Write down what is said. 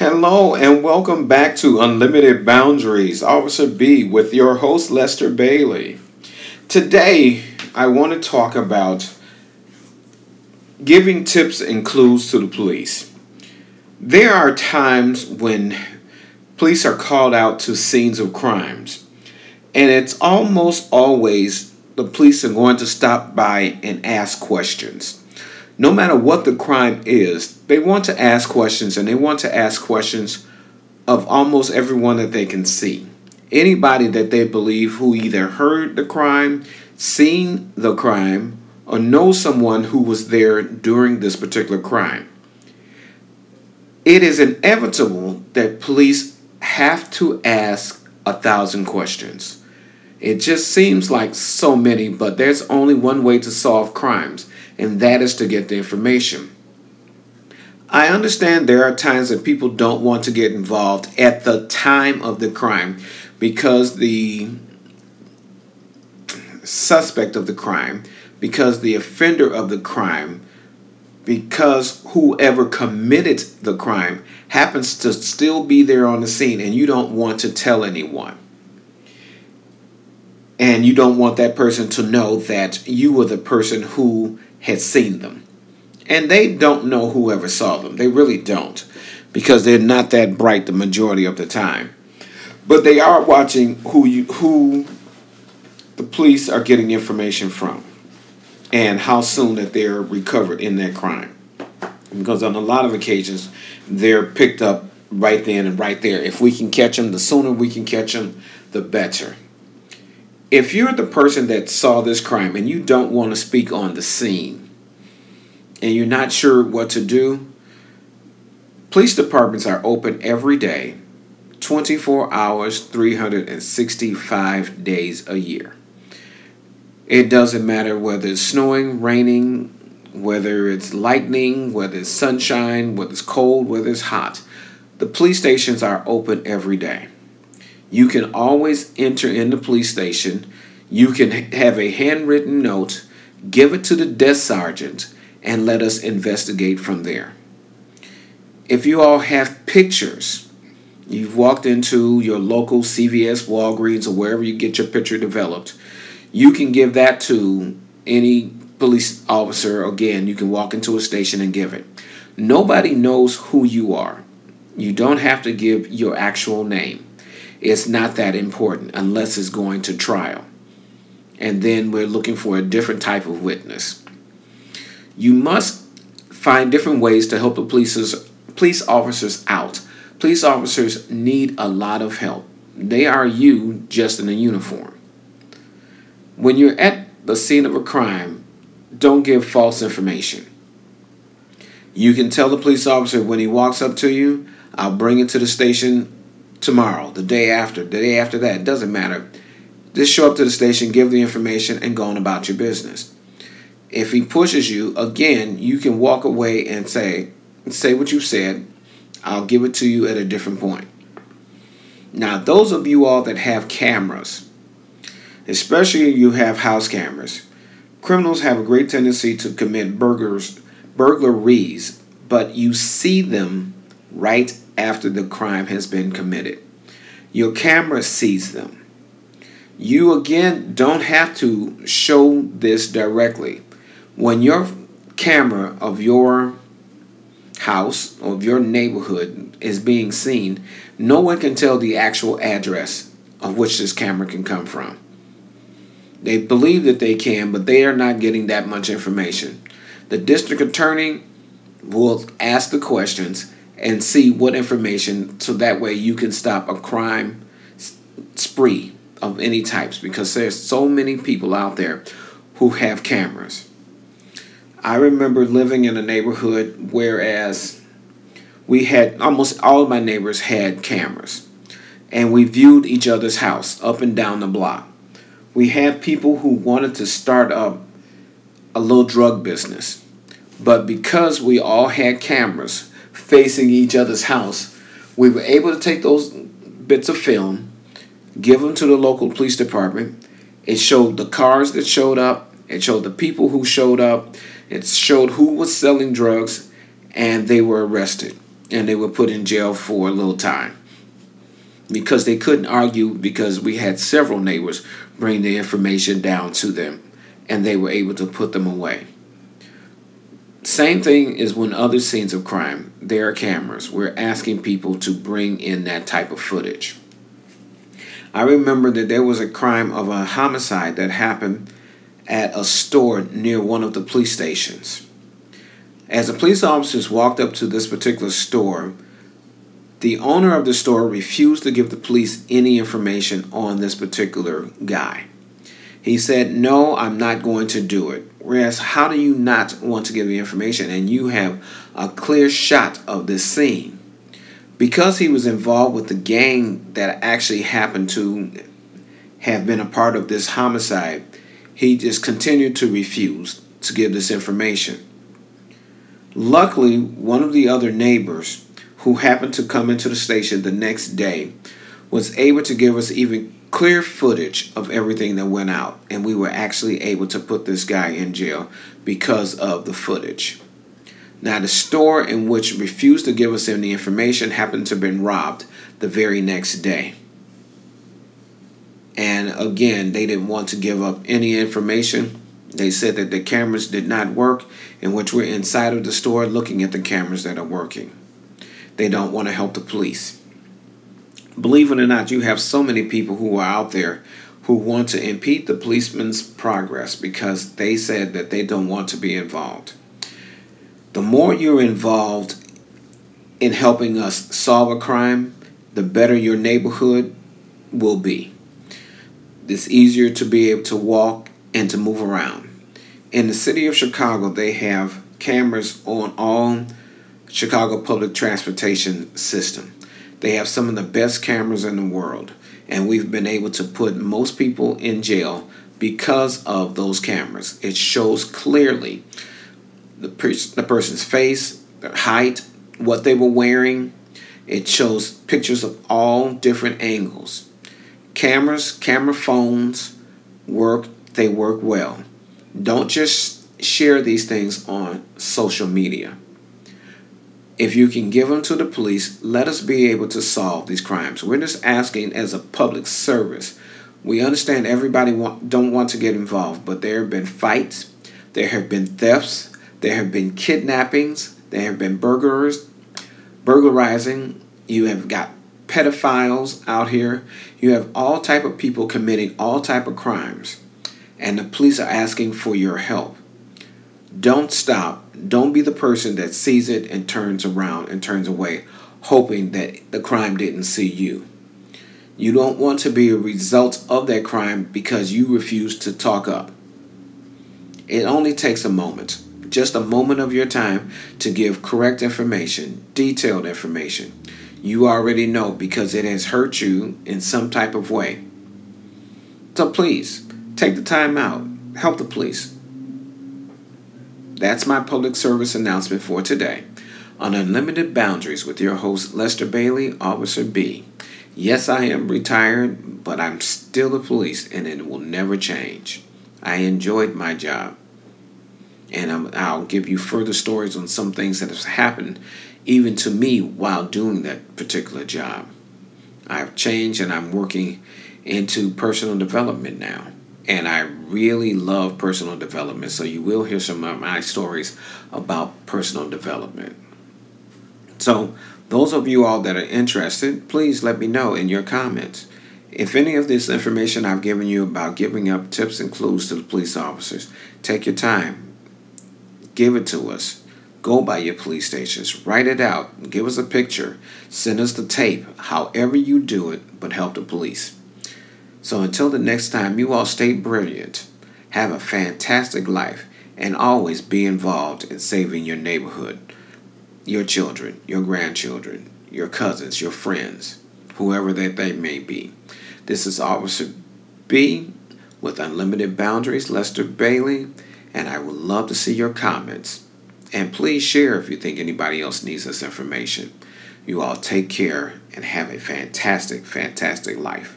Hello and welcome back to Unlimited Boundaries. Officer B with your host Lester Bailey. Today, I want to talk about giving tips and clues to the police. There are times when police are called out to scenes of crimes, and it's almost always the police are going to stop by and ask questions no matter what the crime is, they want to ask questions and they want to ask questions of almost everyone that they can see. Anybody that they believe who either heard the crime, seen the crime, or know someone who was there during this particular crime. It is inevitable that police have to ask a thousand questions. It just seems like so many, but there's only one way to solve crimes, and that is to get the information. I understand there are times that people don't want to get involved at the time of the crime because the suspect of the crime, because the offender of the crime, because whoever committed the crime happens to still be there on the scene and you don't want to tell anyone. And you don't want that person to know that you were the person who had seen them. And they don't know whoever saw them. They really don't because they're not that bright the majority of the time. But they are watching who you who the police are getting information from and how soon that they're recovered in that crime. Because on a lot of occasions they're picked up right then and right there. If we can catch them, the sooner we can catch them, the better if you're the person that saw this crime and you don't want to speak on the scene and you're not sure what to do, police departments are open every day, 24 hours, 365 days a year. It doesn't matter whether it's snowing, raining, whether it's lightning, whether it's sunshine, whether it's cold, whether it's hot. The police stations are open every day. You can always enter in the police station. You can have a handwritten note, give it to the desk sergeant, and let us investigate from there. If you all have pictures, you've walked into your local CVS, Walgreens, or wherever you get your picture developed, you can give that to any police officer. Again, you can walk into a station and give it. Nobody knows who you are. You don't have to give your actual name it's not that important unless it's going to trial. And then we're looking for a different type of witness. You must find different ways to help the police, police officers out. Police officers need a lot of help. They are you just in a uniform. When you're at the scene of a crime, don't give false information. You can tell the police officer when he walks up to you, I'll bring it to the station tomorrow, the day after, the day after that, it doesn't matter. Just show up to the station, give the information, and go on about your business. If he pushes you, again, you can walk away and say, say what you said. I'll give it to you at a different point. Now, those of you all that have cameras, especially you have house cameras, criminals have a great tendency to commit burglars, burglaries, but you see them right after the crime has been committed. Your camera sees them. You again don't have to show this directly. When your camera of your house or of your neighborhood is being seen, no one can tell the actual address of which this camera can come from. They believe that they can, but they are not getting that much information. The district attorney will ask the questions and see what information so that way you can stop a crime spree of any types because there's so many people out there who have cameras. I remember living in a neighborhood whereas we had almost all of my neighbors had cameras and we viewed each other's house up and down the block. We had people who wanted to start up a little drug business. But because we all had cameras, facing each other's house. We were able to take those bits of film, give them to the local police department. It showed the cars that showed up, it showed the people who showed up, it showed who was selling drugs, and they were arrested. and they were put in jail for a little time because they couldn't argue because we had several neighbors bring the information down to them and they were able to put them away. Same thing is when other scenes of crime, there are cameras. We're asking people to bring in that type of footage. I remember that there was a crime of a homicide that happened at a store near one of the police stations. As the police officers walked up to this particular store, the owner of the store refused to give the police any information on this particular guy. He said, No, I'm not going to do it. Whereas, how do you not want to give the information and you have a clear shot of this scene? Because he was involved with the gang that actually happened to have been a part of this homicide, he just continued to refuse to give this information. Luckily, one of the other neighbors who happened to come into the station the next day was able to give us even clear footage of everything that went out, and we were actually able to put this guy in jail because of the footage. Now, the store in which refused to give us any information happened to have been robbed the very next day. And again, they didn't want to give up any information. They said that the cameras did not work, in which we're inside of the store looking at the cameras that are working. They don't want to help the police believe it or not, you have so many people who are out there who want to impede the policeman's progress because they said that they don't want to be involved. The more you're involved in helping us solve a crime, the better your neighborhood will be. It's easier to be able to walk and to move around. In the city of Chicago, they have cameras on all Chicago public transportation system. They have some of the best cameras in the world, and we've been able to put most people in jail because of those cameras. It shows clearly the, the person's face, their height, what they were wearing. It shows pictures of all different angles. Cameras, camera phones work, they work well. Don't just share these things on social media. If you can give them to the police, let us be able to solve these crimes. We're just asking as a public service. We understand everybody want, don't want to get involved, but there have been fights, there have been thefts, there have been kidnappings, there have been burglars, burglarizing. You have got pedophiles out here. You have all type of people committing all type of crimes, and the police are asking for your help. Don't stop. Don't be the person that sees it and turns around and turns away, hoping that the crime didn't see you. You don't want to be a result of that crime because you refuse to talk up. It only takes a moment, just a moment of your time, to give correct information, detailed information. You already know because it has hurt you in some type of way. So please, take the time out. Help the police. That's my public service announcement for today on Unlimited Boundaries with your host, Lester Bailey, Officer B. Yes, I am retired, but I'm still the police and it will never change. I enjoyed my job. And i will give you further stories on some things that have happened even to me while doing that particular job. I've changed and I'm working into personal development now and I really love personal development. So you will hear some of my stories about personal development. So, those of you all that are interested, please let me know in your comments. If any of this information I've given you about giving up tips and clues to the police officers, take your time. Give it to us. Go by your police stations. Write it out. Give us a picture. Send us the tape. However you do it, but help the police. So until the next time, you all stay brilliant, have a fantastic life, and always be involved in saving your neighborhood, your children, your grandchildren, your cousins, your friends, whoever that they may be. This is Officer B with Unlimited Boundaries, Lester Bailey, and I would love to see your comments. And please share if you think anybody else needs this information. You all take care and have a fantastic, fantastic life.